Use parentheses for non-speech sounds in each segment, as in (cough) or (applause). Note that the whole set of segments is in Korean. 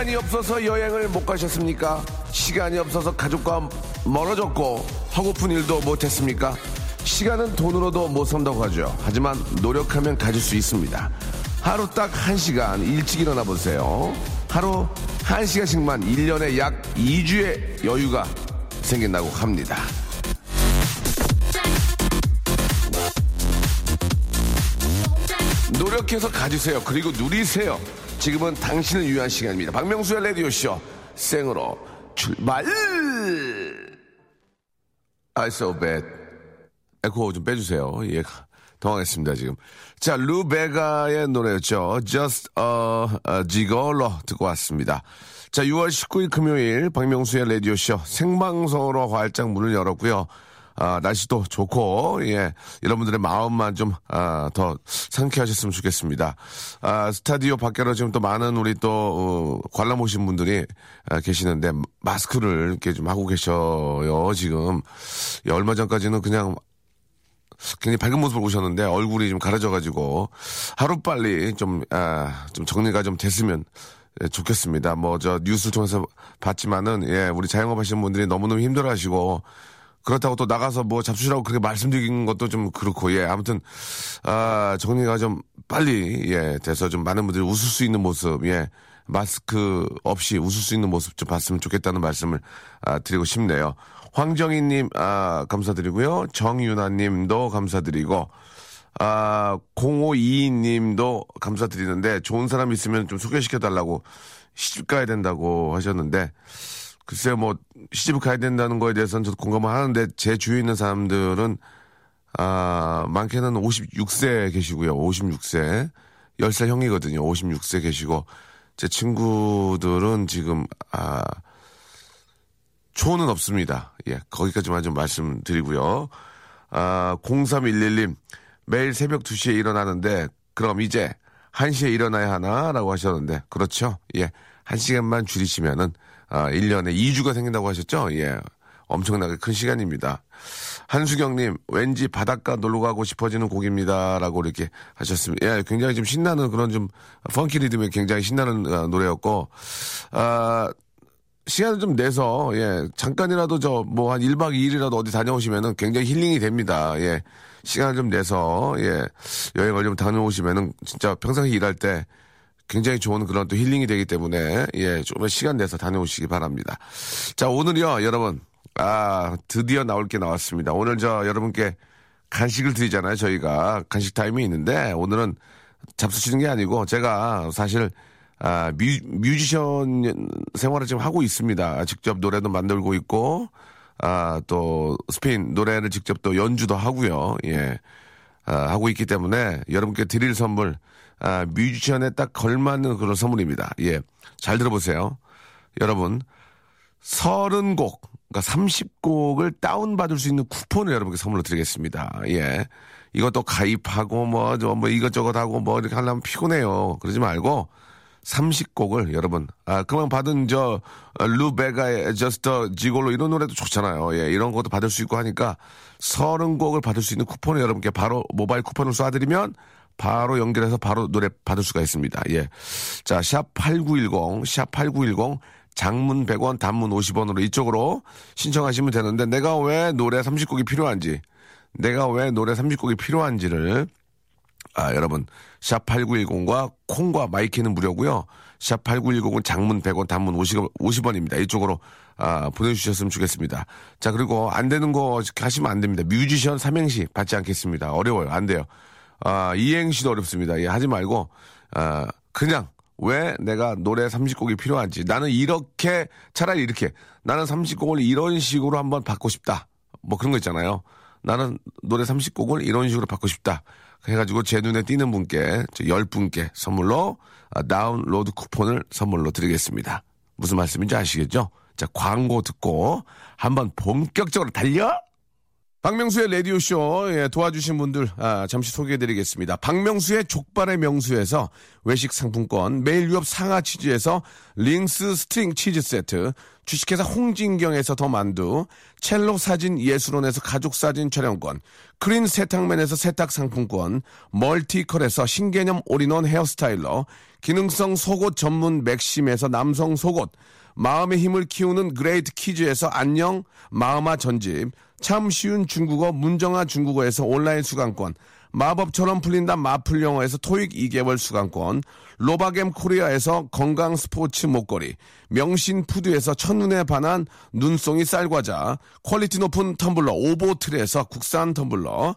시간이 없어서 여행을 못 가셨습니까? 시간이 없어서 가족과 멀어졌고 하고픈 일도 못했습니까? 시간은 돈으로도 못 산다고 하죠. 하지만 노력하면 가질 수 있습니다. 하루 딱 한 시간 일찍 일어나 보세요. 하루 한 시간씩만 1년에 약 2주의 여유가 생긴다고 합니다. 노력해서 가지세요. 그리고 누리세요. 지금은 당신을 위한 시간입니다. 박명수의 라디오쇼 생으로 출발! So bad. 에코 좀 빼주세요. 예, 당황했습니다, 지금. 자, 루베가의 노래였죠. Just a Gigolo 듣고 왔습니다. 자, 6월 19일 금요일 박명수의 라디오쇼 생방송으로 활짝 문을 열었고요. 아, 날씨도 좋고, 예, 여러분들의 마음만 좀, 아, 더 상쾌하셨으면 좋겠습니다. 아, 스타디오 밖에로 지금 또 많은 우리 또, 어, 관람 오신 분들이 아, 계시는데, 마스크를 이렇게 좀 하고 계셔요, 지금. 예, 얼마 전까지는 그냥 굉장히 밝은 모습을 보셨는데 얼굴이 좀 가려져가지고 하루빨리 좀, 아, 좀 정리가 좀 됐으면 예, 좋겠습니다. 뭐, 저, 뉴스를 통해서 봤지만은, 예, 우리 자영업 하시는 분들이 너무너무 힘들어 하시고, 그렇다고 또 나가서 뭐 잡수시라고 그렇게 말씀드리는 것도 좀 그렇고, 예, 아무튼, 아, 정리가 좀 빨리, 예, 돼서 좀 많은 분들이 웃을 수 있는 모습, 예, 마스크 없이 웃을 수 있는 모습 좀 봤으면 좋겠다는 말씀을 아, 드리고 싶네요. 황정희님, 아, 감사드리고요. 정유나님도 감사드리고, 아, 0522님도 감사드리는데 좋은 사람 있으면 좀 소개시켜달라고 시집 가야 된다고 하셨는데 글쎄요, 뭐 시집 가야 된다는 거에 대해서는 저도 공감을 하는데 제 주위에 있는 사람들은 아, 많게는 56세 계시고요. 56세. 10살 형이거든요. 56세 계시고 제 친구들은 지금 아 초는 없습니다. 예, 거기까지만 좀 말씀드리고요. 아, 0311님, 매일 새벽 2시에 일어나는데, 그럼 이제 1시에 일어나야 하나 라고 하셨는데, 그렇죠? 예, 1시간만 줄이시면은, 아, 1년에 2주가 생긴다고 하셨죠? 예, 엄청나게 큰 시간입니다. 한수경님, 왠지 바닷가 놀러 가고 싶어지는 곡입니다 라고 이렇게 하셨습니다. 예, 굉장히 좀 신나는 그런 좀 펑키 리듬의 굉장히 신나는 아, 노래였고, 아, 시간을 좀 내서, 예, 잠깐이라도 저, 뭐, 한 1박 2일이라도 어디 다녀오시면은 굉장히 힐링이 됩니다. 예. 시간을 좀 내서, 예, 여행을 좀 다녀오시면은 진짜 평상시 일할 때 굉장히 좋은 그런 또 힐링이 되기 때문에, 예, 조금 시간 내서 다녀오시기 바랍니다. 자, 오늘이요, 여러분. 아, 드디어 나올 게 나왔습니다. 오늘 저, 여러분께 간식을 드리잖아요, 저희가. 간식 타임이 있는데, 오늘은 잡수시는 게 아니고, 제가 사실, 아, 뮤, 뮤지션 생활을 지금 하고 있습니다. 직접 노래도 만들고 있고, 아, 또, 스페인 노래를 직접 또 연주도 하고요. 예. 아, 하고 있기 때문에 여러분께 드릴 선물, 아, 뮤지션에 딱 걸맞는 그런 선물입니다. 예. 잘 들어보세요. 여러분, 서른 곡, 그러니까 30곡을 다운받을 수 있는 쿠폰을 여러분께 선물로 드리겠습니다. 예. 이것도 가입하고 뭐, 저, 뭐 이것저것 하고 뭐 이렇게 하려면 피곤해요. 그러지 말고, 30곡을 여러분 아 그만 받은 저 루 베가의 Just a Gigolo 이런 노래도 좋잖아요. 예, 이런 것도 받을 수 있고 하니까 30곡을 받을 수 있는 쿠폰을 여러분께 바로 모바일 쿠폰을 쏴드리면 바로 연결해서 바로 노래 받을 수가 있습니다. 예. 자, 샵 8910, 샵 8910, 장문 100원, 단문 50원으로 이쪽으로 신청하시면 되는데 내가 왜 노래 30곡이 필요한지, 내가 왜 노래 30곡이 필요한지를 아, 여러분, 샵 8910과 콩과 my K는 무료고요 샵 8910은 장문 100원, 단문 50, 50원입니다. 이쪽으로 아, 보내주셨으면 좋겠습니다. 자, 그리고 안 되는 거 하시면 안 됩니다. 뮤지션 삼행시 받지 않겠습니다. 어려워요. 안 돼요. 아, 이행시도 어렵습니다. 예, 하지 말고, 아, 그냥 왜 내가 노래 30곡이 필요한지. 나는 이렇게, 차라리 이렇게. 나는 30곡을 이런 식으로 한번 받고 싶다. 뭐 그런 거 있잖아요. 나는 노래 30곡을 이런 식으로 받고 싶다. 해가지고 제 눈에 띄는 분께, 10분께 선물로 아, 다운로드 쿠폰을 선물로 드리겠습니다. 무슨 말씀인지 아시겠죠? 자, 광고 듣고 한번 본격적으로 달려! 박명수의 라디오쇼 예, 도와주신 분들 아, 잠시 소개해드리겠습니다. 박명수의 족발의 명수에서 외식 상품권, 매일 유업 상하 치즈에서 링스 스트링 치즈 세트, 주식회사 홍진경에서 더 만두, 첼로 사진 예술원에서 가족 사진 촬영권, 크린 세탁맨에서 세탁 상품권, 멀티컬에서 신개념 all-in-one hair styler, 기능성 속옷 전문 맥심에서 남성 속옷, 마음의 힘을 키우는 그레이트 키즈에서 안녕 마음아 전집, 참 쉬운 중국어 문정아 중국어에서 온라인 수강권, 마법처럼 풀린다 마풀 영어에서 토익 2개월 수강권, 로바겜 코리아에서 건강 스포츠 목걸이, 명신 푸드에서 첫눈에 반한 눈송이 쌀과자, quality 높은 텀블러 오보틀에서 국산 텀블러,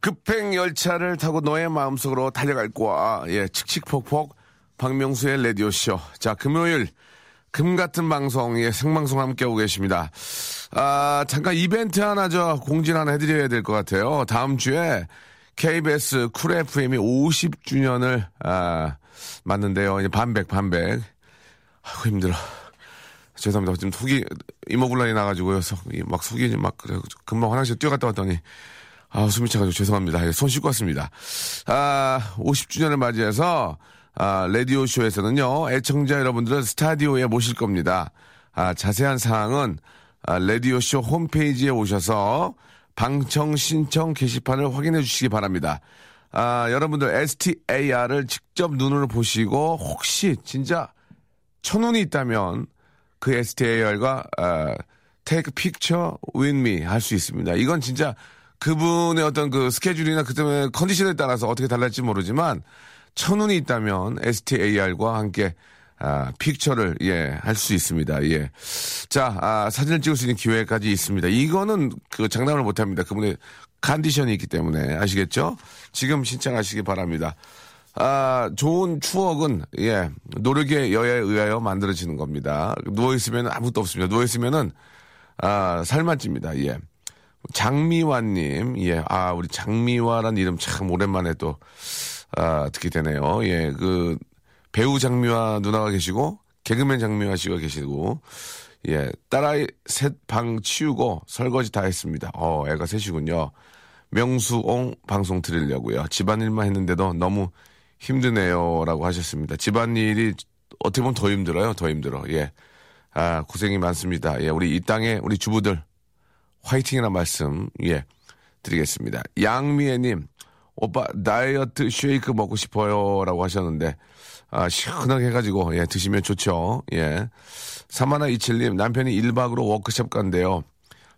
급행 열차를 타고 너의 마음속으로 달려갈 거야. 예, 칙칙폭폭 박명수의 라디오 쇼. 자, 금요일 금 같은 방송에 생방송 함께하고 계십니다. 아, 잠깐 이벤트 하나 저 공지를 하나 해드려야 될 것 같아요. 다음 주에 KBS Cool FM이 50주년을, 아, 맞는데요. 이제 반백, 반백. 아이고, 힘들어. 죄송합니다. 지금 속이, 이모굴란이 나가지고요. 막 속이 막, 그래. 금방 화장실 뛰어갔다 왔더니, 아, 숨이 차가지고 죄송합니다. 예, 손 씻고 왔습니다. 아, 50주년을 맞이해서, 아, 라디오 쇼에서는요, 애청자 여러분들을 스튜디오에 모실 겁니다. 아, 자세한 사항은, 아, 라디오 쇼 홈페이지에 오셔서 방청 신청 게시판을 확인해 주시기 바랍니다. 아, 여러분들 STAR을 직접 눈으로 보시고 혹시 진짜 천운이 있다면 그 STAR과 아, take picture with me 할 수 있습니다. 이건 진짜 그분의 어떤 그 스케줄이나 그 때문에 컨디션에 따라서 어떻게 달랄지 모르지만 천운이 있다면 STAR과 함께 아, 픽처를, 예, 할 수 있습니다. 예. 자, 아, 사진을 찍을 수 있는 기회까지 있습니다. 이거는 그 장난을 못 합니다. 그분의 컨디션이 있기 때문에. 아시겠죠? 지금 신청하시기 바랍니다. 아, 좋은 추억은, 예, 노력의 여야에 의하여 만들어지는 겁니다. 누워있으면 아무것도 없습니다. 누워있으면은, 아, 살만 찝니다. 예. 장미화님, 예, 아, 우리 장미화란 이름 참 오랜만에 또, 아, 듣게 되네요. 예, 그, 배우 장미화 누나가 계시고, 개그맨 장미화 씨가 계시고, 예, 딸아이 셋 방 치우고 설거지 다 했습니다. 어, 애가 셋이군요. 명수옹 방송 들으려고요. 집안일만 했는데도 너무 힘드네요. 라고 하셨습니다. 집안일이 어떻게 보면 더 힘들어요. 더 힘들어. 예. 아, 고생이 많습니다. 예, 우리 이 땅에 우리 주부들 화이팅이라 말씀, 예, 드리겠습니다. 양미애님, 오빠 다이어트 쉐이크 먹고 싶어요. 라고 하셨는데, 아, 시원하게 해가지고, 예, 드시면 좋죠. 예. 사마나 이칠님, 남편이 1박으로 워크숍 간대요.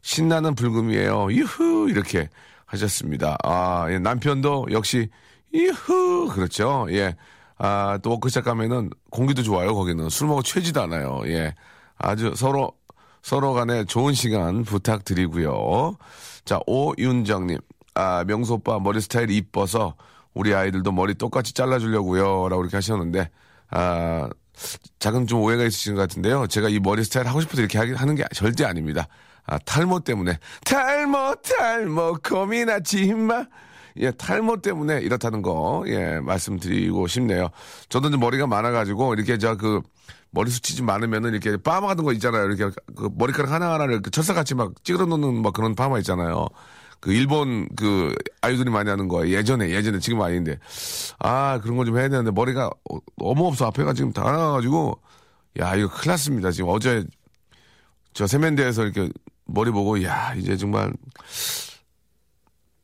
신나는 불금이에요. 유후! 이렇게 하셨습니다. 아, 예, 남편도 역시, 유후! 그렇죠. 예. 아, 또 워크숍 가면은 공기도 좋아요. 거기는 술 먹어 취지도 않아요. 예. 아주 서로 서로 간에 좋은 시간 부탁드리고요. 자, 오윤정님. 아, 명수 오빠 머리 스타일이 이뻐서 우리 아이들도 머리 똑같이 잘라주려고요. 라고 이렇게 하셨는데, 아, 작은 좀 오해가 있으신 것 같은데요. 제가 이 머리 스타일 하고 싶어서 이렇게 하는 게 절대 아닙니다. 아, 탈모 때문에. 탈모, 탈모, 고민하지 마. 예, 탈모 때문에 이렇다는 거, 예, 말씀드리고 싶네요. 저도 좀 머리가 많아가지고, 이렇게 저 그, 머리숱이 좀 많으면은 이렇게 파마 같은 거 있잖아요. 이렇게 그 머리카락 하나하나를 그 철사같이 막 찌그러 놓는 막 그런 파마 있잖아요. 그 일본 그 아이돌이 많이 하는 거 예전에 예전에 지금 아닌데 아 그런 거좀 해야 되는데 머리가 너무 없어 앞에가 지금 다 나가가지고 야 이거 큰일 났습니다 지금 어제 저 세면대에서 이렇게 머리 보고 야 이제 정말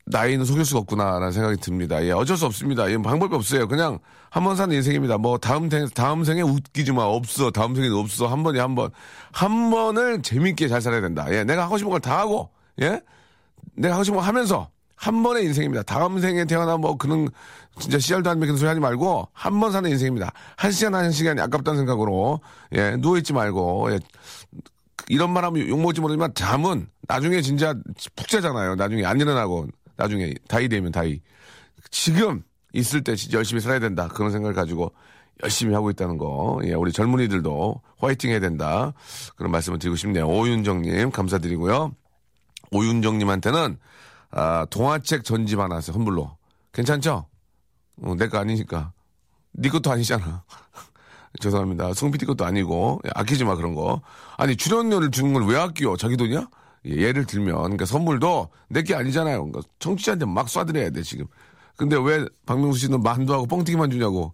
나이는 속일 수가 없구나라는 생각이 듭니다. 예, 어쩔 수 없습니다. 예, 방법이 없어요. 그냥 한 번 사는 인생입니다. 뭐 다음 생 다음 생에 웃기지 마 없어. 다음 생에 없어. 한 번에 한 번. 한 번을 재밌게 잘 살아야 된다. 예, 내가 하고 싶은 걸 다 하고 예, 내가 하고 싶은 거 하면서 한 번의 인생입니다. 다음 생에 태어나 뭐 그런 진짜 씨알도 안 먹히는 소리 하지 말고 한 번 사는 인생입니다. 한 시간 한 시간이 아깝다는 생각으로 예, 누워 있지 말고 예, 이런 말 하면 욕먹을지 모르지만 잠은 나중에 진짜 푹 자잖아요. 나중에 안 일어나고 나중에 다이 되면 다이. 지금 있을 때 열심히 살아야 된다. 그런 생각을 가지고 열심히 하고 있다는 거. 예, 우리 젊은이들도 화이팅 해야 된다. 그런 말씀을 드리고 싶네요. 오윤정님, 감사드리고요. 오윤정님한테는, 아, 동화책 전집 하나 선물로. 괜찮죠? 어, 내 거 아니니까. 네 것도 아니잖아. (laughs) 죄송합니다. 성PD 것도 아니고 예, 아끼지 마 그런 거. 아니 출연료를 주는 걸 왜 아끼요? 자기 돈이야? 예, 를 들면 그러니까 선물도 내 게 아니잖아요. 그러니까 청취자한테 막 쏴드려야 돼 지금. 근데 왜 박명수 씨는 만두하고 뻥튀기만 주냐고.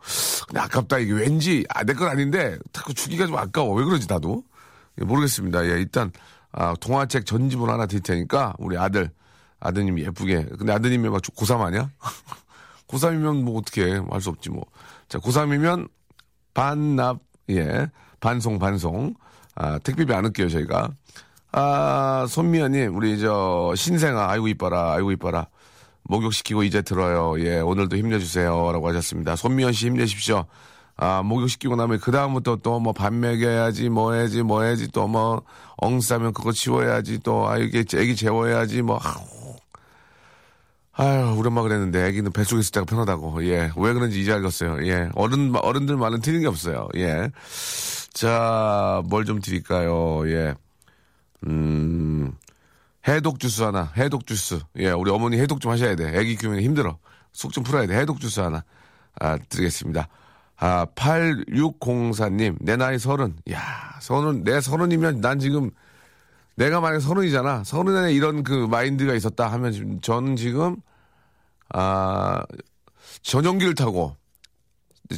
근데 아깝다 이게 왠지 아, 내 건 아닌데 자꾸 주기가 좀 아까워. 왜 그러지 나도? 예, 모르겠습니다. 예, 일단 아, 동화책 전집을 하나 드릴 테니까 우리 아들 아드님 예쁘게. 근데 아드님이 막 고3 아니야? (laughs) 고3이면 뭐 어떻게 할 수 없지 뭐. 자, 고3이면 반납, 예. 반송, 반송. 아, 택배비 안 할게요, 저희가. 아, 손미연님, 우리 저, 신생아, 아이고 이뻐라, 아이고 이뻐라. 목욕시키고 이제 들어요. 예, 오늘도 힘내주세요. 라고 하셨습니다. 손미연 씨 힘내십시오. 아, 목욕시키고 나면 그다음부터 또 뭐 밥 먹여야지, 뭐 해야지, 뭐 해야지, 또 뭐, 엉싸면 그거 치워야지, 또, 아, 이게 애기 재워야지, 뭐, 아유, 우리 엄마 그랬는데 애기는 뱃속에 있을 때가 편하다고. 예. 왜 그런지 이제 알겠어요. 예. 어른, 어른들 말은 틀린 게 없어요. 예. 자, 뭘 좀 드릴까요? 예. 음, 해독 주스 하나, 해독 주스. 예, 우리 어머니 해독 좀 하셔야 돼. 애기 키우면 힘들어. 속 좀 풀어야 돼. 해독 주스 하나, 아, 드리겠습니다. 아, 8604님, 내 나이 서른. 야, 서른, 내 서른이면 난 지금, 내가 만약 서른이잖아. 서른에 이런 그 마인드가 있었다 하면 지금, 저는 지금, 아, 전용기를 타고,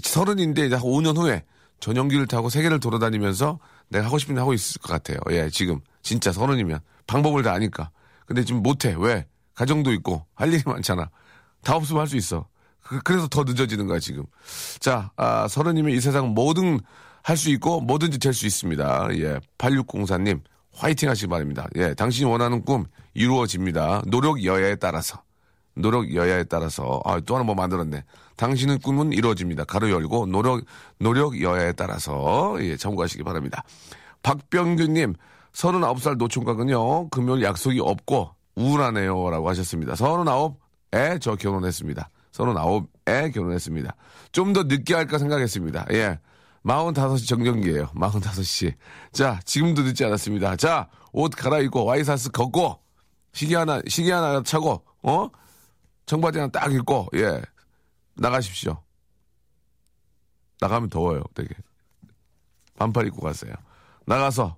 서른인데 이제 한 5년 후에 전용기를 타고 세계를 돌아다니면서 내가 하고 싶은 일 하고 있을 것 같아요. 예, 지금. 진짜 서른이면. 방법을 다 아니까. 근데 지금 못해. 왜? 가정도 있고, 할 일이 많잖아. 다 없으면 할 수 있어. 그, 그래서 더 늦어지는 거야, 지금. 자, 아, 서른이면 이 세상 뭐든 할 수 있고, 뭐든지 될 수 있습니다. 예. 8604님, 화이팅 하시기 바랍니다. 예. 당신이 원하는 꿈 이루어집니다. 노력 여야에 따라서. 노력 여야에 따라서 아, 또 하나 뭐 만들었네. 당신의 꿈은 이루어집니다. 가로 열고 노력 노력 여야에 따라서 예, 참고하시기 바랍니다. 박병규님 39살 노총각은요 금요일 약속이 없고 우울하네요 라고 하셨습니다. 39에 저 결혼했습니다. 39에 결혼했습니다. 좀 더 늦게 할까 생각했습니다. 예. 45시 정전기예요. 45시. 자, 지금도 늦지 않았습니다. 자, 옷 갈아입고 와이사스 걷고 시계 하나 시계 하나 차고 어? 청바지 하나 딱 입고, 예. 나가십시오. 나가면 더워요, 되게. 반팔 입고 가세요. 나가서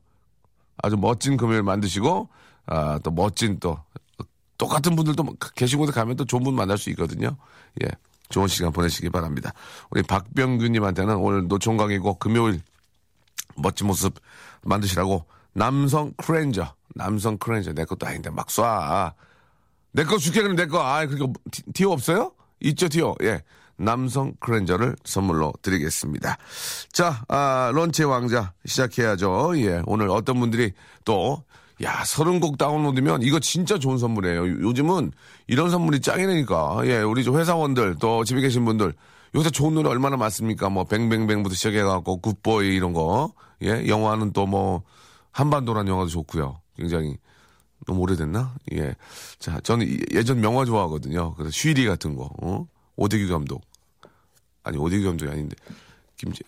아주 멋진 금요일 만드시고, 아, 또 멋진 또, 똑같은 분들도 계시고 가면 또 좋은 분 만날 수 있거든요. 예. 좋은 시간 보내시기 바랍니다. 우리 박병규님한테는 오늘 노총각이고 금요일 멋진 모습 만드시라고 남성 크렌저, 남성 크렌저, 내 것도 아닌데 막 쏴. 내 거 줄게 그럼 내 거. 아, 그리고 티오 없어요? 있죠, 티오. 예. 남성 크렌저를 선물로 드리겠습니다. 자, 아, 런치의 왕자 시작해야죠. 예. 오늘 어떤 분들이 또, 야, 서른 곡 다운로드면 이거 진짜 좋은 선물이에요. 요즘은 이런 선물이 짱이니까. 예, 우리 회사원들 또 집에 계신 분들 요새 좋은 노래 얼마나 많습니까? 뭐, 뱅뱅뱅부터 시작해갖고, 굿보이 이런 거. 예, 영화는 또 뭐, 한반도란 영화도 좋고요. 굉장히 너무 오래됐나? 예. 자, 저는 예전 명화 좋아하거든요. 그래서 쉬리 같은 거, 어? 오대규 감독. 아니, 오대규 감독이 아닌데. 김재.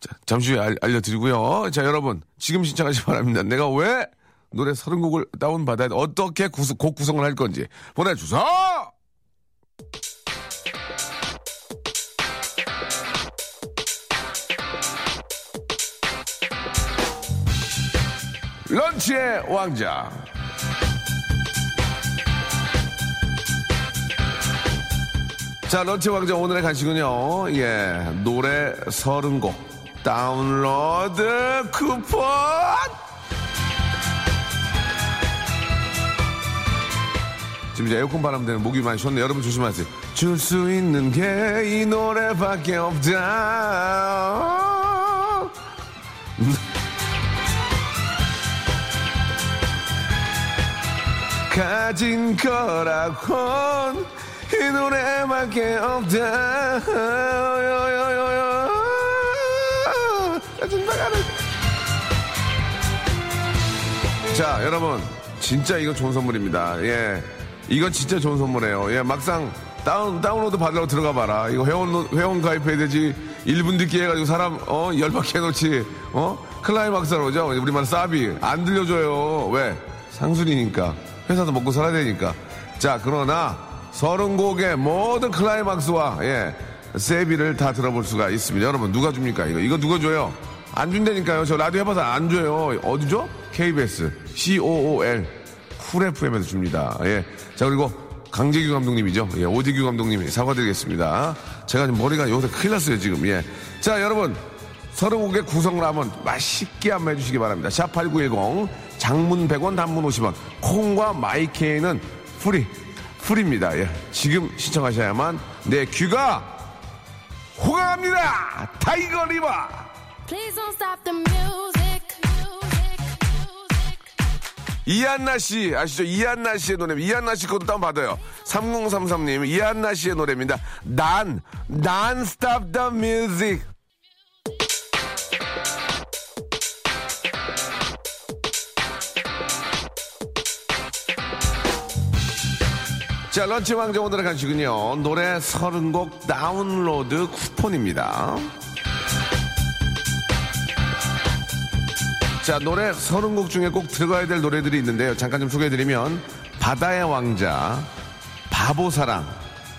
자, 잠시 후에 알, 알려드리고요. 자, 여러분. 지금 신청하시 기 바랍니다. 내가 왜 노래 서른 곡을 다운받아야 돼? 어떻게 구수, 곡 구성을 할 건지 보내주세요! 런치의 왕자. 자, 런치 왕자 오늘의 간식은요. 예, 노래 서른 곡 다운로드 쿠폰. 지금 이제 에어컨 바람 때문에 목이 많이 쉬었네. 여러분 조심하세요. 줄 수 있는 게 이 노래밖에 없다. (laughs) 가진 거라곤 이 노래밖에 없다. 짜증나 가는. 자, 여러분. 진짜 이거 좋은 선물입니다. 예. 이건 진짜 좋은 선물이에요. 예, 막상 다운, 다운로드 받으라고 들어가 봐라. 이거 회원, 회원 가입해야 되지. 1분 듣기 해가지고 사람, 어, 열받게 해놓지. 어? 클라이막스로 오죠? 우리말 사비. 안 들려줘요. 왜? 상술이니까. 회사도 먹고 살아야 되니까. 자, 그러나 서른 곡의 모든 클라이막스와, 예, 사비를 다 들어볼 수가 있습니다. 여러분, 누가 줍니까? 이거, 이거 누가 줘요? 안 준다니까요. 저 라디오 해봐서 안 줘요. 어디죠 KBS, COOL, Cool FM에서 줍니다. 예. 자, 그리고 강재규 감독님이죠. 예, 오디규 감독님이 사과드리겠습니다. 제가 지금 머리가 요새 큰일 났어요, 지금. 예. 자, 여러분. 서른 곡의 구성을 한번 맛있게 한번 해주시기 바랍니다. 샵8910, 장문 100원, 단문 50원, 콩과 my K는 free, free입니다. 예. 지금 신청하셔야만 내 귀가 호강합니다! 타이거 리버! Please don't stop the music. 이한나 씨 아시죠? 이한나 씨의 노래 이한나 씨 것도 다운 받아요. 3033님 이한나 씨의 노래입니다. 난난 stop the music. 자, 런치 왕자 오늘의 간식은요. 노래 30곡 다운로드 쿠폰입니다. 자, 노래 서른 곡 중에 꼭 들어가야 될 노래들이 있는데요. 잠깐 좀 소개해드리면, 바다의 왕자, 바보사랑,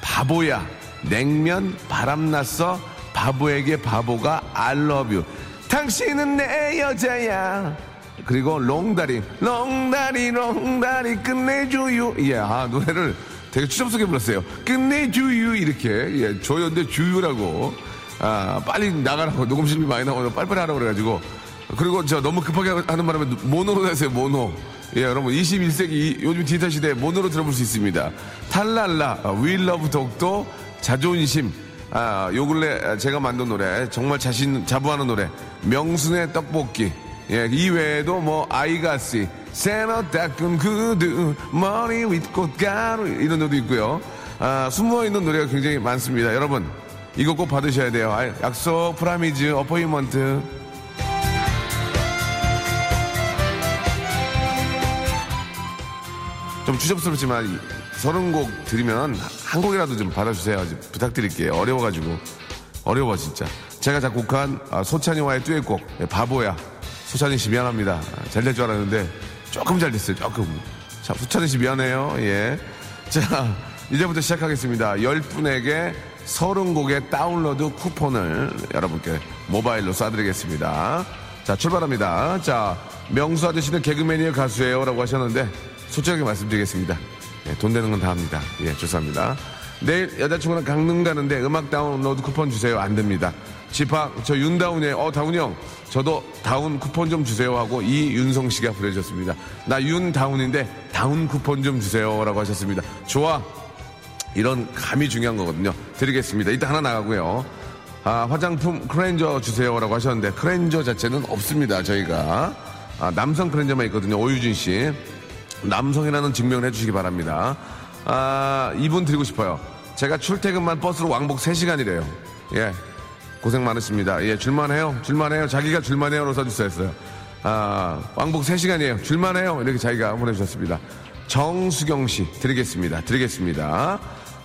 바보야, 냉면, 바람났어, 바보에게 바보가 I love you. 당신은 내 여자야. 그리고 롱다리, 롱다리, 롱다리, 끝내줘요. 예, 아, 노래를 되게 추접스럽게 불렀어요. 끝내줘요. 이렇게. 예, 조연대 주유라고. 아, 빨리 나가라고. 녹음실비 많이 나오고 빨리빨리 하라고 그래가지고. 그리고 저 너무 급하게 하는 바람에 모노로 하세요, 모노. 예, 여러분, 21세기 요즘 디지털 시대에 모노로 들어볼 수 있습니다. 탈랄라, 윌러브 독도, 자존심. 아, 요 근래 제가 만든 노래, 정말 자신, 자부하는 노래. 명순의 떡볶이. 예, 이 외에도 뭐, 아이가씨, 세너 닦은 구두, 머리 윗 꽃가루, 이런 노래도 있고요. 아, 숨어 있는 노래가 굉장히 많습니다. 여러분, 이거 꼭 받으셔야 돼요. 아, 약속, 프라미즈, 어포인먼트. 좀 추접스럽지만 서른 곡 드리면 한 곡이라도 좀 받아주세요. 좀 부탁드릴게요. 어려워가지고 어려워 진짜. 제가 작곡한 아, 소찬이와의 듀엣곡 네, 바보야. 소찬이 씨 미안합니다. 잘 될 줄 알았는데 조금 잘 됐어요. 조금. 자, 소찬이 씨 미안해요. 예. 자, 이제부터 시작하겠습니다. 열 분에게 서른 곡의 다운로드 쿠폰을 여러분께 모바일로 쏴드리겠습니다. 자, 출발합니다. 자, 명수 아저씨는 개그맨이에요, 가수예요? 라고 하셨는데 솔직하게 말씀드리겠습니다. 예, 돈 되는 건 다 합니다. 예, 죄송합니다. 내일 여자친구랑 강릉 가는데 음악 다운로드 쿠폰 주세요. 안 됩니다. 집합, 저 윤다운에, 어, 다운이 형, 저도 다운 쿠폰 좀 주세요 하고 이윤성 씨가 보내주셨습니다. 나 윤다운인데 다운 쿠폰 좀 주세요 라고 하셨습니다. 좋아. 이런 감이 중요한 거거든요. 드리겠습니다. 이따 하나 나가고요. 아, 화장품 크렌저 주세요라고 하셨는데 크렌저 자체는 없습니다. 저희가 아, 남성 크렌저만 있거든요. 오유진 씨. 남성이라는 증명을 해주시기 바랍니다. 아, 이분 드리고 싶어요. 제가 출퇴근만 버스로 왕복 3시간이래요. 예. 고생 많으십니다. 예, 줄만해요. 줄만해요. 자기가 줄만해요로 써주셨어요. 아, 왕복 3시간이에요. 줄만해요. 이렇게 자기가 보내주셨습니다. 정수경 씨 드리겠습니다. 드리겠습니다.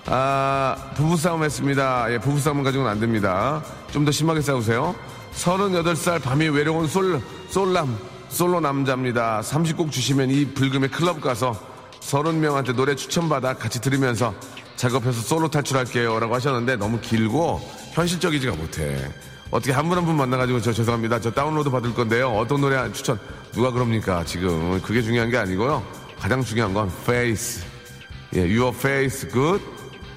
아, 부부싸움 했습니다. 예, 부부싸움은 가지고는 안 됩니다. 좀 더 심하게 싸우세요. 38살 밤이 외로운 솔, 솔남. 솔로 남자입니다. 30곡 주시면 이 불금에 클럽 가서 30명한테 노래 추천받아 같이 들으면서 작업해서 솔로 탈출할게요. 라고 하셨는데 너무 길고 현실적이지가 못해. 어떻게 한 분 한 분 만나가지고 저 죄송합니다. 저 다운로드 받을 건데요. 어떤 노래 추천, 누가 그럽니까? 지금. 그게 중요한 게 아니고요. 가장 중요한 건 face. 예, your face good,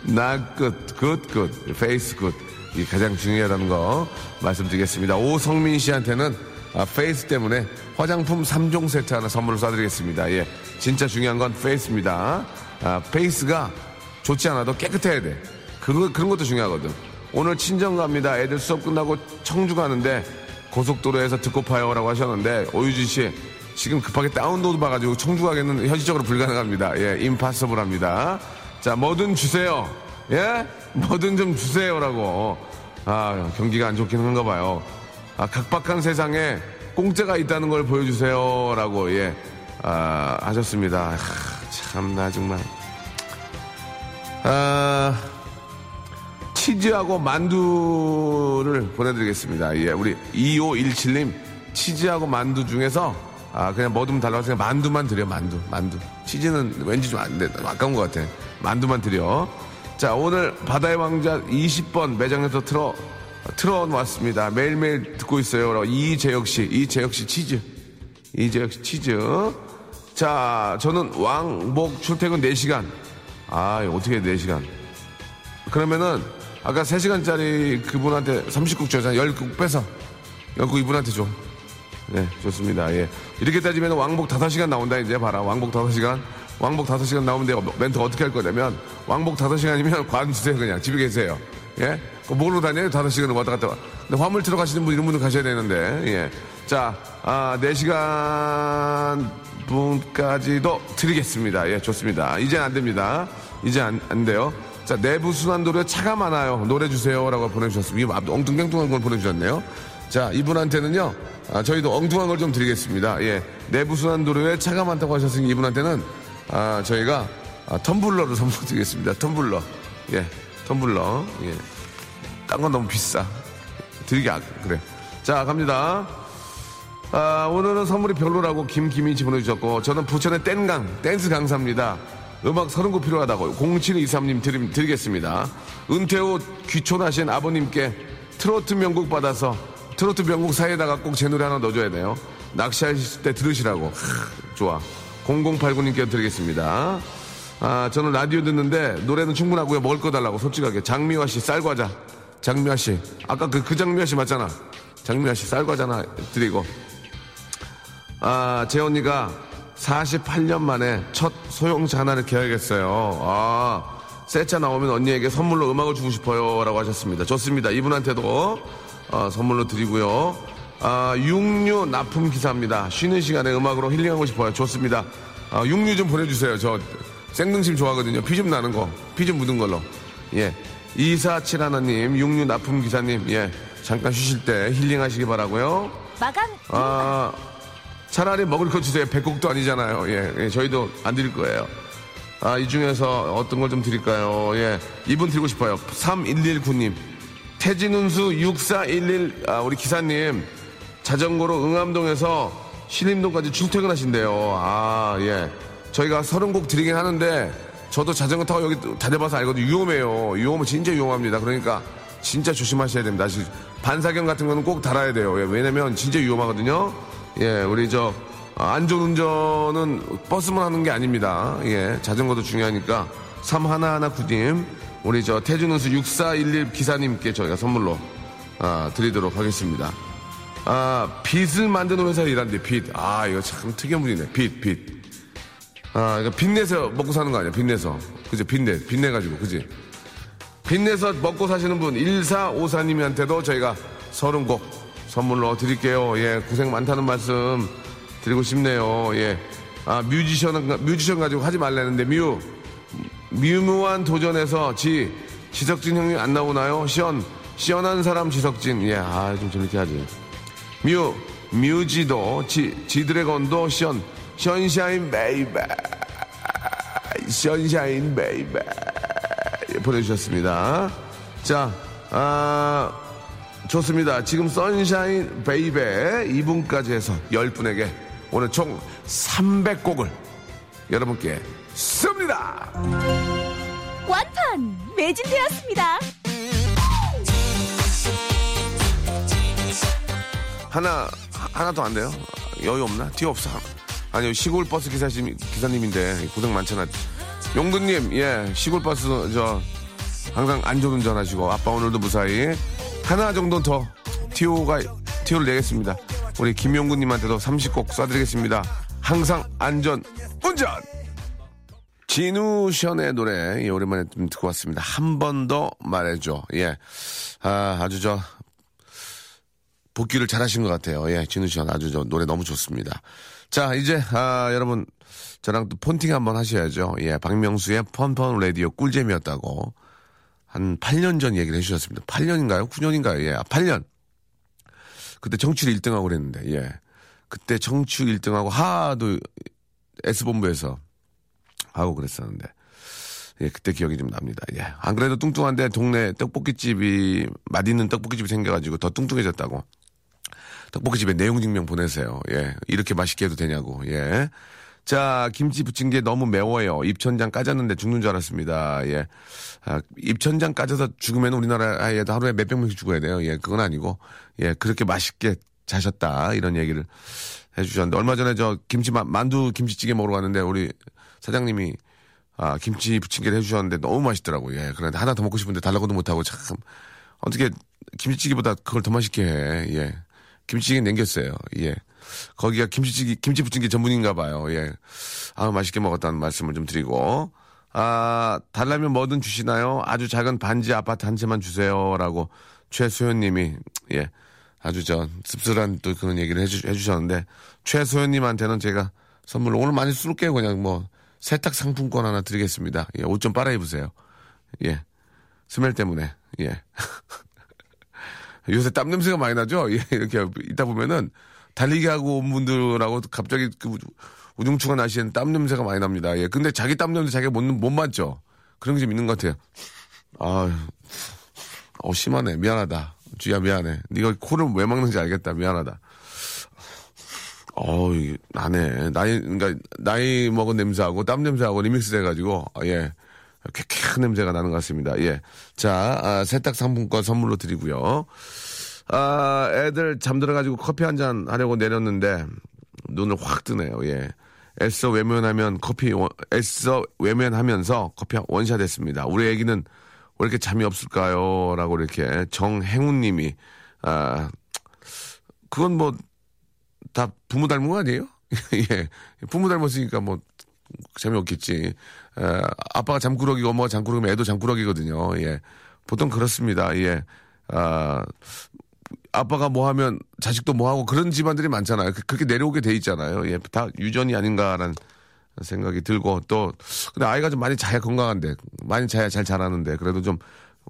not good, good, good. face good. 이 가장 중요하다는 거 말씀드리겠습니다. 오성민 씨한테는 아, face 때문에 화장품 3종 세트 하나 선물로 쏴드리겠습니다. 예. 진짜 중요한 건 face입니다. 아, face가 좋지 않아도 깨끗해야 돼. 그거, 그런 것도 중요하거든. 오늘 친정 갑니다. 애들 수업 끝나고 청주 가는데 고속도로에서 듣고 파요 라고 하셨는데 오유진 씨 지금 급하게 다운로드 봐가지고 청주 가기는 현실적으로 불가능합니다. 예, impossible합니다. 자, 뭐든 주세요. 예, 뭐든 좀 주세요라고. 아, 경기가 안 좋긴 한가 봐요. 아, 각박한 세상에 공짜가 있다는 걸 보여주세요라고 예, 아, 하셨습니다. 아, 참나 정말. 아. 치즈하고 만두를 보내드리겠습니다. 예, 우리 2517님 치즈하고 만두 중에서 아 그냥 뭐든 달라서 그냥 만두만 드려 만두 만두. 치즈는 왠지 좀 안 돼 아까운 것 같아. 만두만 드려. 자 오늘 바다의 왕자 20번 매장에서 틀어 틀어 놓았습니다. 매일매일 듣고 있어요. 이재혁 씨 이재혁 씨 치즈. 이재혁 씨 치즈. 자 저는 왕복 출퇴근 4시간 아 어떻게 4시간 그러면은 아까 3시간짜리 그분한테 30국 줘서 10국 빼서 10국 이분한테 줘. 네, 좋습니다. 예. 이렇게 따지면 왕복 5시간 나온다, 이제 봐라. 왕복 5시간. 왕복 5시간 나오면 내가 멘트 어떻게 할 거냐면, 왕복 5시간이면 (laughs) 관 주세요, 그냥. 집에 계세요. 예? 뭐로 다녀요? 5시간을 왔다 갔다 화물 들어가시는 분, 이런 분들 가셔야 되는데, 예. 자, 아, 4시간 분까지도 드리겠습니다. 예, 좋습니다. 이제는 안 됩니다. 이제 안, 안 돼요. 자, 내부 순환도로에 차가 많아요. 노래 주세요라고 보내주셨습니다. 이거 엉뚱갱뚱한 걸 보내주셨네요. 자, 이분한테는요, 아, 저희도 엉뚱한 걸 좀 드리겠습니다. 예. 내부 순환도로에 차가 많다고 하셨으니 이분한테는, 아, 저희가, 아, 텀블러를 선물 드리겠습니다. 텀블러. 예. 텀블러. 예. 딴 건 너무 비싸. 드리기, 아, 그래. 자, 갑니다. 아, 오늘은 선물이 별로라고 김김인 씨 보내주셨고, 저는 부천의 땡강, 댄스 강사입니다. 음악 서른 곡 필요하다고 0723님 드리, 드리겠습니다. 은퇴 후 귀촌하신 아버님께 트로트 명곡 받아서 트로트 명곡 사이에다가 꼭 제 노래 하나 넣어줘야 돼요. 낚시하실 때 들으시라고. 하, 좋아. 0089님께 드리겠습니다. 아, 저는 라디오 듣는데 노래는 충분하고요. 먹을 거 달라고 솔직하게. 장미화 씨 쌀과자. 장미화 씨. 아까 그, 그 장미화 씨 맞잖아. 장미화 씨 쌀과자나 드리고. 아, 제 언니가 48년 만에 첫 소형차 하나를 계약했어요. 아, 새 차 나오면 언니에게 선물로 음악을 주고 싶어요. 라고 하셨습니다. 좋습니다. 이분한테도 어, 선물로 드리고요. 아, 육류 납품 기사입니다. 쉬는 시간에 음악으로 힐링하고 싶어요. 좋습니다. 아, 육류 좀 보내주세요. 저 생등심 좋아하거든요. 피 좀 나는 거. 피 좀 묻은 걸로. 예. 2471님, 육류 납품 기사님, 예. 잠깐 쉬실 때 힐링하시기 바라고요 마감. 아, 차라리 먹을 거 주세요. 백곡도 아니잖아요. 예, 예, 저희도 안 드릴 거예요. 아, 이 중에서 어떤 걸 좀 드릴까요? 예, 이분 드리고 싶어요. 3119님. 태진운수 6411, 아, 우리 기사님. 자전거로 응암동에서 신림동까지 출퇴근하신대요. 아, 예. 저희가 서른 곡 드리긴 하는데, 저도 자전거 타고 여기 다녀봐서 알거든요. 위험해요. 위험은 진짜 위험합니다. 그러니까 진짜 조심하셔야 됩니다. 반사경 같은 거는 꼭 달아야 돼요. 예, 왜냐면 진짜 위험하거든요. 예, 우리 저 아, 안전운전은 버스만 하는 게 아닙니다. 예, 자전거도 중요하니까 3119님 우리 저 태준운수 6411 기사님께 저희가 선물로 아, 드리도록 하겠습니다. 아, 빛을 만드는 회사에 일하는데 빛. 아, 이거 참 특이한 분이네. 빛, 빛. 아, 이거 빚내서 먹고 사는 거 아니야? 빚내서. 그지? 빚내, 빚내가지고, 그지? 빚내서 먹고 사시는 분, 1454님한테도 저희가 서른 곡 선물로 드릴게요. 예, 고생 많다는 말씀 드리고 싶네요. 예. 아, 뮤지션, 뮤지션 가지고 하지 말라는데, 뮤. 미묘한 도전에서 지, 지석진 형님 안 나오나요? 시원, 시원한 사람 지석진. 예, 아, 좀 재밌게 하지. 뮤, 뮤지도, 지, 지드래곤도 시원, 션샤인 베이베. 션샤인 베이베. 예, 보내주셨습니다. 자, 아, 좋습니다. 지금 sunshine baby 2분까지 해서 10분에게 오늘 총 300곡을 여러분께 쏩니다. 완판 매진되었습니다. 하나 하나 더 안 돼요? 여유 없나? 더 없어. 아니요 시골 버스 기사님 기사님인데 고생 많잖아. 용근님 예 시골 버스 저 항상 안전운전하시고 아빠 오늘도 무사히 하나 정도 더 티오가 티오를 내겠습니다. 우리 김용근님한테도 30곡 쏴드리겠습니다. 항상 안전 운전. 진우션의 노래, 예, 오랜만에 좀 듣고 왔습니다. 한 번 더 말해줘. 예. 아, 아주 저, 복귀를 잘 하신 것 같아요. 예, 진우션 아주 저 노래 너무 좋습니다. 자, 이제, 아, 여러분, 저랑 또 폰팅 한번 하셔야죠. 예, 박명수의 펀펀 라디오 꿀잼이었다고. 한 8년 전 얘기를 해주셨습니다. 8년인가요? 9년인가요? 예, 8년. 그때 정치를 1등하고 그랬는데, 예. 그때 정치 1등하고 하도 S본부에서 하고 그랬었는데. 예, 그때 기억이 좀 납니다. 예. 안 그래도 뚱뚱한데 동네 떡볶이집이, 맛있는 떡볶이집이 생겨가지고 더 뚱뚱해졌다고. 떡볶이집에 내용 증명 보내세요. 예. 이렇게 맛있게 해도 되냐고. 예. 자, 김치 부친 게 너무 매워요. 입천장 까졌는데 죽는 줄 알았습니다. 예. 아, 입천장 까져서 죽으면 우리나라에도 하루에 몇백 명씩 죽어야 돼요. 예, 그건 아니고. 예, 그렇게 맛있게 자셨다. 이런 얘기를 해주셨는데. 얼마 전에 저 김치, 만두 김치찌개 먹으러 갔는데 우리 사장님이 아, 김치 부침개를 해주셨는데 너무 맛있더라고요. 예. 그런데 하나 더 먹고 싶은데 달라고도 못하고 참. 어떻게 김치찌개보다 그걸 더 맛있게 해. 예. 김치찌개 남겼어요. 예. 거기가 김치찌개, 김치 부침개 전문인가 봐요. 예. 아, 맛있게 먹었다는 말씀을 좀 드리고. 아, 달라면 뭐든 주시나요? 아주 작은 반지 아파트 한 채만 주세요. 라고 최소연 님이, 예. 아주 저 씁쓸한 또 그런 얘기를 해주, 해주셨는데, 최소연 님한테는 제가 선물로 오늘 많이 쏠게요. 그냥 뭐, 세탁 상품권 하나 드리겠습니다. 예, 옷 좀 빨아 입으세요. 예. 스멜 때문에, 예. (laughs) 요새 땀 냄새가 많이 나죠? (laughs) 예, 이렇게 있다 보면은 달리기 하고 온 분들하고 갑자기 그 우중충한 날씨에는 땀 냄새가 많이 납니다. 예. 근데 자기 땀 냄새 자기가 못, 못 맞죠? 그런 게 좀 있는 것 같아요. 아, 어, 심하네. 미안하다. 주야, 미안해. 네가 코를 왜 막는지 알겠다. 미안하다. 어, 이게 나네. 나이, 그러니까 나이 먹은 냄새하고 땀 냄새하고 리믹스 돼가지고 아, 예, 쾌쾌한 냄새가 나는 것 같습니다. 예, 자 아, 세탁 상품권 선물로 드리고요. 아, 애들 잠들어가지고 커피 한 잔 하려고 내렸는데 눈을 확 뜨네요. 예. 애써 외면하면 커피 애써 외면하면서 커피 원샷 했습니다. 우리 애기는 왜 이렇게 잠이 없을까요? 라고 이렇게 정행훈님이 아 그건 뭐 다 부모 닮은 거 아니에요? (laughs) 예. 부모 닮았으니까 뭐 재미없겠지. 에, 아빠가 잠꾸러기, 엄마가 잠꾸러기면 애도 잠꾸러기거든요. 예. 보통 그렇습니다. 예. 아, 아빠가 뭐 하면 자식도 뭐 하고 그런 집안들이 많잖아요. 그, 그렇게 내려오게 돼 있잖아요. 예, 다 유전이 아닌가라는 생각이 들고 또 근데 아이가 좀 많이 자야 건강한데 많이 자야 잘 자라는데 그래도 좀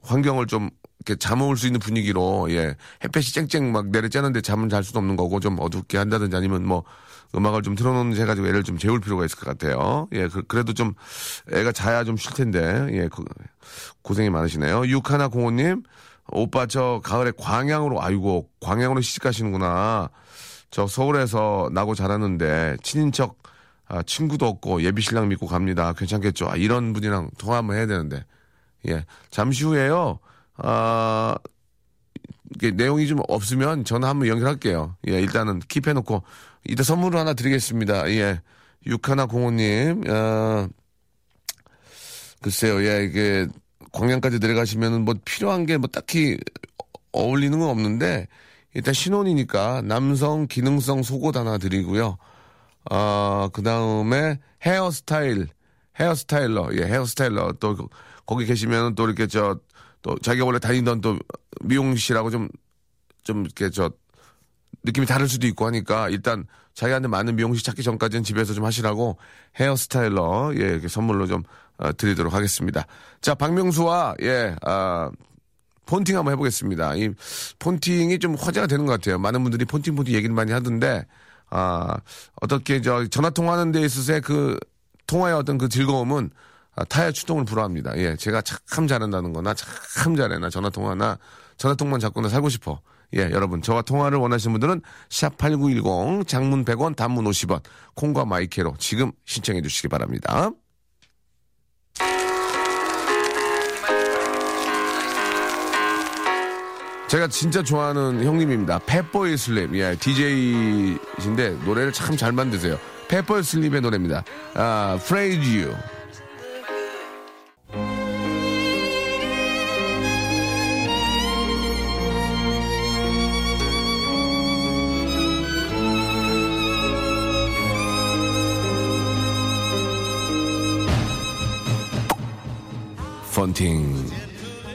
환경을 좀 이렇게 잠을 수 있는 분위기로 예 햇볕이 쨍쨍 막 내려쬐는데 잠은 잘 수도 없는 거고 좀 어둡게 한다든지 아니면 뭐 음악을 좀 틀어놓는지 해가지고 애를 좀 재울 필요가 있을 것 같아요. 예, 그, 래도좀 애가 자야 좀 쉴 텐데 예 그, 고생이 많으시네요. 육하나 공호님 오빠 저 가을에 광양으로 아이고 광양으로 시집 가시는구나. 저 서울에서 나고 자랐는데 친인척 아, 친구도 없고 예비 신랑 믿고 갑니다. 괜찮겠죠? 아, 이런 분이랑 통화 한번 해야 되는데 예 잠시 후에요. 아 내용이 좀 없으면 전화 한번 연결할게요. 예 일단은 킵해놓고 이따 선물을 하나 드리겠습니다. 예 육하나 공호님 어, 글쎄요 예 이게 광양까지 내려가시면은 뭐 필요한 게 뭐 딱히 어울리는 건 없는데 일단 신혼이니까 남성 기능성 속옷 하나 드리고요. 아, 그 다음에 헤어스타일, 헤어스타일러, 예, 헤어스타일러 또 거기 계시면 또 이렇게 저 또 자기가 원래 다니던 또 미용실하고 좀, 좀 이렇게 저 느낌이 다를 수도 있고 하니까 일단 자기한테 맞는 미용실 찾기 전까지는 집에서 좀 하시라고 헤어스타일러, 예, 이렇게 선물로 좀 어, 드리도록 하겠습니다. 자, 박명수와, 예, 아, 폰팅 한번 해보겠습니다. 이 폰팅이 좀 화제가 되는 것 같아요. 많은 분들이 폰팅 폰팅 얘기를 많이 하던데, 아, 어떻게 저 전화 통화하는 데 있어서의 그 통화의 어떤 그 즐거움은 아, 타의 추동을 불허합니다. 예, 제가 참 잘한다는 거나 참 잘해. 나 전화 통화나 전화 통만 잡고 나 살고 싶어. 예, 여러분 저와 통화를 원하시는 분들은 샵 8910 장문 100원 단문 50원 콩과 마이케로 지금 신청해 주시기 바랍니다. 제가 진짜 좋아하는 형님입니다. 페퍼의 슬립. 예, DJ이신데 노래를 참 잘 만드세요. 페퍼의 슬립의 노래입니다. 아, You. 폰팅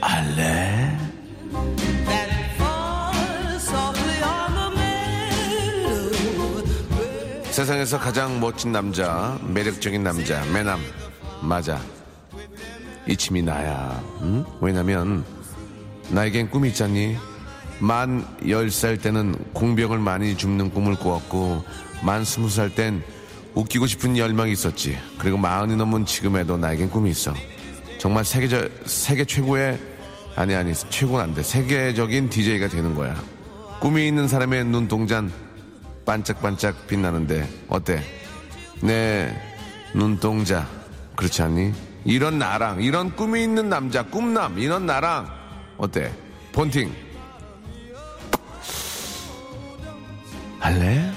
할래? 세상에서 가장 멋진 남자, 매력적인 남자, 매남. 맞아. 이침이 나야. 응? 왜냐면, 나에겐 꿈이 있잖니? 만열살 때는 공병을 많이 줍는 꿈을 꾸었고, 만 스무 살땐 웃기고 싶은 열망이 있었지. 그리고 마흔이 넘은 지금에도 나에겐 꿈이 있어. 정말 세계적, 세계 최고의, 아니, 아니, 최고는 안 돼. 세계적인 DJ가 되는 거야. 꿈이 있는 사람의 눈동잔 반짝반짝 빛나는데, 어때? 내 눈동자, 그렇지 않니? 이런 나랑, 이런 꿈이 있는 남자, 꿈남, 이런 나랑, 어때? 본팅. 할래?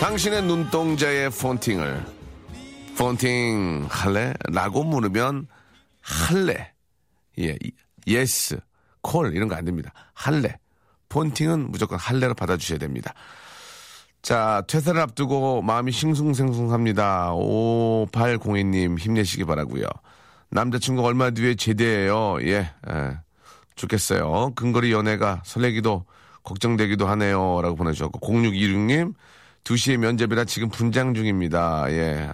당신의 눈동자의 폰팅을 폰팅 할래? 라고 물으면 할래. 예, yes, call 이런 거 안 됩니다. 할래. 폰팅은 무조건 할래로 받아주셔야 됩니다. 자, 퇴사를 앞두고 마음이 싱숭생숭합니다. 5802님 힘내시기 바라고요. 남자친구 얼마 뒤에 제대해요. 예, 예, 좋겠어요. 근거리 연애가 설레기도 걱정되기도 하네요. 라고 보내주셨고 0626님 2시에 면접이라 지금 분장 중입니다. 예.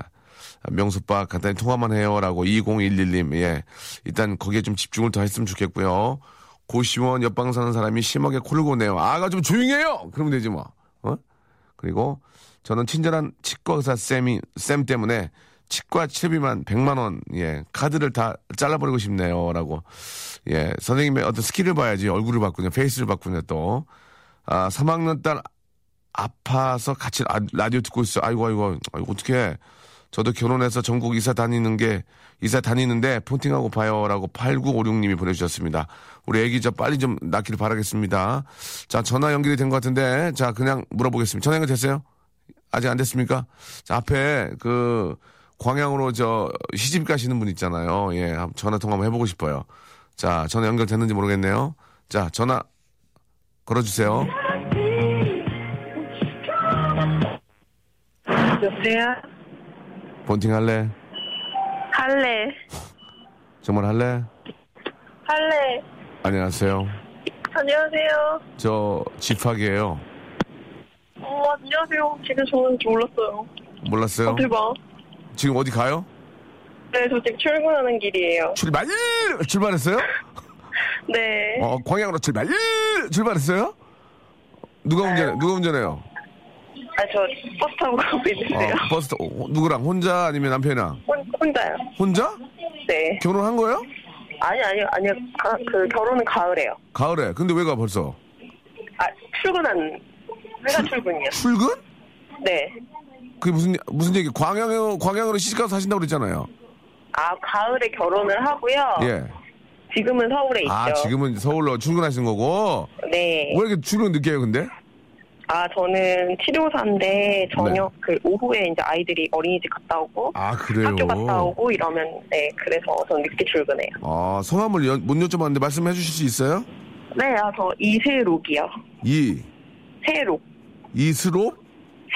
명수빠 간단히 통화만 해요라고 2011님. 예. 일단 거기에 좀 집중을 더 했으면 좋겠고요. 고시원 옆방 사는 사람이 심하게 코를 고네요. 아가 좀 조용해요! 그러면 되지 뭐. 어? 그리고 저는 친절한 치과 의사 쌤이 쌤 때문에 치과 치료비만 100만 원, 예, 카드를 다 잘라버리고 싶네요 라고, 예, 선생님의 어떤 skill을 봐야지 얼굴을 바꾸냐, face를 바꾸냐 또, 아, 3학년 딸 아파서 같이 라, 라디오 듣고 있어. 아이고, 아이고, 아이고, 어떡해. 저도 결혼해서 전국 이사 다니는 게, 이사 다니는데 폰팅하고 봐요 라고 8956님이 보내주셨습니다. 우리 애기 저 빨리 좀 낳기를 바라겠습니다. 자, 전화 연결이 된 것 같은데, 자, 그냥 물어보겠습니다. 전화 연결 됐어요? 아직 안 됐습니까? 자, 앞에 그, 광양으로 저 시집 가시는 분 있잖아요. 예, 전화 통화 한번 해보고 싶어요. 자, 전화 연결됐는지 모르겠네요. 자, 전화 걸어주세요. 여보세요? 본팅 할래? 할래. 정말 할래? 할래. 안녕하세요. 안녕하세요. 저 집학이에요. 어, 안녕하세요. 지금 저는지 몰랐어요. 몰랐어요? 어, 대박. 지금 어디 가요? 네, 저 지금 출근하는 길이에요. 출발! 출발했어요? (laughs) 네. 어, 광양으로 출발! 출발했어요? 누가 운전해? 누가 운전해요? 아, 저 버스 타고 가고 어, 있는데요. 버스 타- 어, 누구랑 혼자 아니면 남편이랑? 혼, 혼자요. 혼자? 네. 결혼한 거예요? 아니, 아니요, 아니요. 가, 그 결혼은 가을에요. 가을에. 근데 왜 가 벌써? 아, 출근한, 회사 출근이요. 출근? 네. 그게 무슨 무슨 얘기? 광양으로 광양으로 시집가서 사신다고 그랬잖아요. 아, 가을에 결혼을 하고요. 예. 지금은 서울에 있죠. 아 지금은 서울로 출근하신 거고. 네. 왜 이렇게 출근 늦게 해요, 근데? 아, 저는 치료사인데 저녁 그 오후에 이제 아이들이 어린이집 갔다 오고 네. 아 그래요. 학교 갔다 오고 이러면 네 그래서 저는 늦게 출근해요. 아 성함을 여- 못 여쭤봤는데 말씀해 주실 수 있어요? 네, 아, 저 이세록이요. 이 세록, 이스록?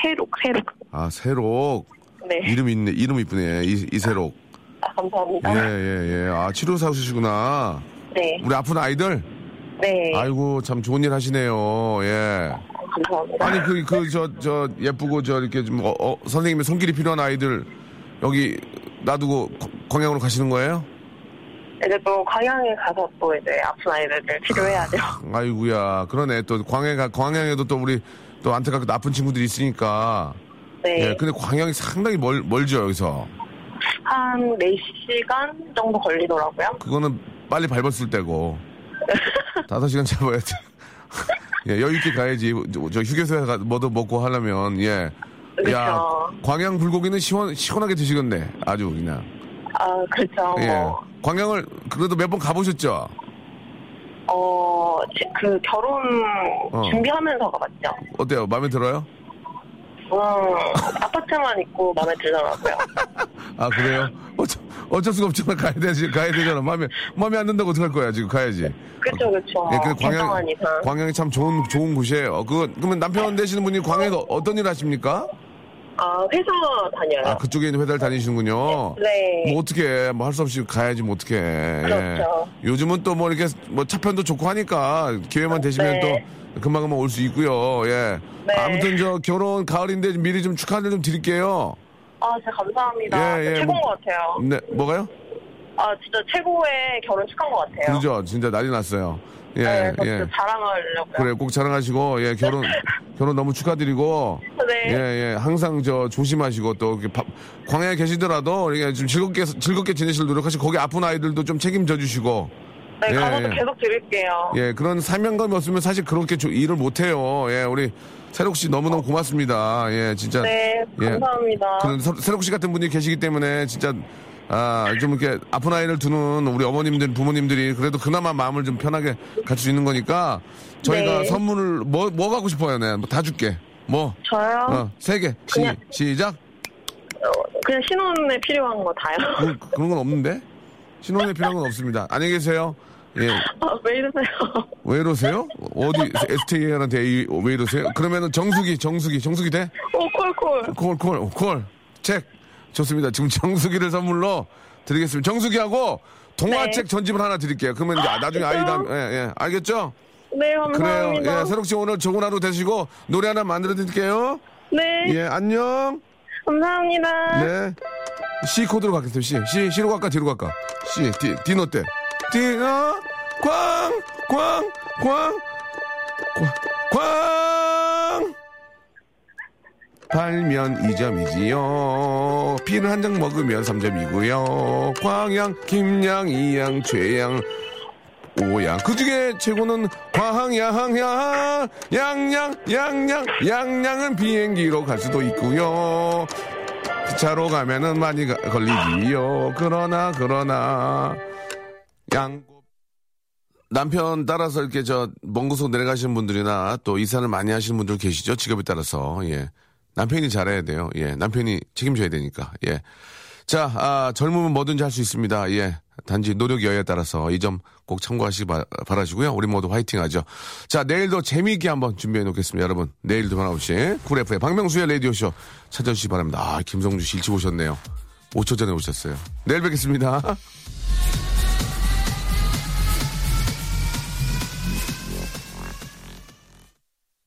세록, 세록. 아 세록. 네, 이름 있네. 이름 이쁘네. 이, 이세록. 아, 감사합니다. 예 예 예. 아 치료사시구나. 네, 우리 아픈 아이들. 네, 아이고 참 좋은 일 하시네요. 예. 감사합니다. 아니 그 그 저 저 예쁘고 저 이렇게 좀 어, 어, 선생님의 손길이 필요한 아이들 여기 놔두고 거- 광양으로 가시는 거예요? 이제 또 광양에 가서 또 이제 아픈 아이들을 치료해야죠. 아이고야 그러네 또 광양가 광양에도 또 우리 또 안타깝게 나쁜 친구들이 있으니까 네, 예 근데 광양이 상당히 멀 멀죠 여기서 한 4시간 정도 걸리더라고요. 그거는 빨리 밟았을 때고 (laughs) 다섯 시간 잡아야 돼. 예 여유 있게 가야지 저, 저 휴게소에 가 뭐도 먹고 하려면 예. 야 그렇죠. 광양 불고기는 시원 시원하게 드시겠네 아주 그냥 아, 그렇죠. 예 뭐, 광양을 그래도 몇 번 가보셨죠 어, 지- 그 결혼 어. 준비하면서 가봤죠. 어때요 마음에 들어요 음, 아파트만 있고 마음에 들더라고요. (laughs) 아 그래요 어쩔, 어쩔 수가 없잖아 가야 되지 가야 되잖아 마음에 마음에 안 든다고 어떡할 거야 지금 가야지 그렇죠, 그렇죠. 예, 근데 광양. 광양이 참 좋은, 좋은 곳이에요. 그, 그러면 남편 되시는 분이 광양에서 어떤 일 하십니까? 아, 회사 다녀요. 아, 그쪽에 있는 회사를 다니시는군요. 네. 뭐 어떻게 뭐 할 수 없이 가야지 뭐 어떻게. 그렇죠. 요즘은 또 뭐 이렇게 뭐 차편도 좋고 하니까 기회만 되시면 네. 또 금방금방 올 수 있고요. 예. 네. 아무튼 저 결혼 가을인데 미리 좀 축하를 좀 드릴게요. 아, 진짜 감사합니다. 예, 예, 최고인 뭐- 것 같아요. 네, 뭐가요? 아, 진짜 최고의 결혼 축하인 것 같아요. 그러죠. 진짜 난리 났어요. 예, 네, 저 예. 진짜 자랑하려고요. 그래, 꼭 자랑하시고, 예, 결혼, (laughs) 결혼 너무 축하드리고, 네. 예, 예, 항상 저 조심하시고 또 바- 광야에 계시더라도 이렇게 좀 즐겁게, 즐겁게 지내실 노력하시고, 거기 아픈 아이들도 좀 책임져 주시고, 네, 예, 가서도 예. 계속 드릴게요. 예, 그런 사명감이 없으면 사실 그렇게 조- 일을 못해요. 예, 우리 세록 씨 너무너무 고맙습니다. 예, 진짜. 네, 예. 감사합니다. 그런 서- 세록 씨 같은 분이 계시기 때문에 진짜 아, 좀 이렇게 아픈 아이를 두는 우리 어머님들, 부모님들이 그래도 그나마 마음을 좀 편하게 갈수 있는 거니까 저희가 네. 선물을 뭐, 뭐 갖고 싶어요? 네, 뭐다 줄게. 뭐, 저요? 어, 세 개. 시, 그냥- 시작. 어, 그냥 신혼에 필요한 거 다요. 그, 그런 건 없는데? 신혼에 필요한 건 없습니다. 안녕히 계세요. 예. 아, 왜 이러세요? 왜 이러세요? 어디, STA한테 왜 이러세요? 그러면은 정수기, 정수기, 정수기 돼? 오, 콜 콜. 콜, 콜, 콜. 책. 좋습니다. 지금 정수기를 선물로 드리겠습니다. 정수기하고 동화책 네. 전집을 하나 드릴게요. 그러면 이제 나중에? 아이다, 예, 예. 알겠죠? 네, 그래요. 감사합니다. 예, 새록 씨 오늘 좋은 하루 되시고 노래 하나 만들어 드릴게요. 네, 예, 안녕. 감사합니다. 네. C 코드로 가겠습니다. C. C, C로 갈까, D로 갈까? C, D, D 노 때. D, 어, 광, 광, 광, 광, 광. 팔면 2점이지요. 피는 한장 먹으면 3점이고요. 광양, 김양, 이양, 최양, 오양. 그 중에 최고는 광양양, 양양, 양양, 양양은 비행기로 갈 수도 있고요. 기차로 가면은 많이 가- 걸리지요. 그러나, 그러나, 양. 남편 따라서 이렇게 저, 먼 곳으로 내려가시는 분들이나 또 이사를 많이 하시는 분들 계시죠? 직업에 따라서. 예. 남편이 잘해야 돼요. 예. 남편이 책임져야 되니까. 예. 자, 아, 젊으면 뭐든지 할 수 있습니다. 예. 단지 노력 여하에 따라서 이 점 꼭 참고하시기 바, 바라시고요. 우리 모두 화이팅 하죠. 자, 내일도 재미있게 한번 준비해 놓겠습니다. 여러분. 내일도 변함없이 쿨 F의 박명수의 라디오쇼 찾아주시기 바랍니다. 아, 김성주 씨 일찍 오셨네요. 5초 전에 오셨어요. 내일 뵙겠습니다. (laughs)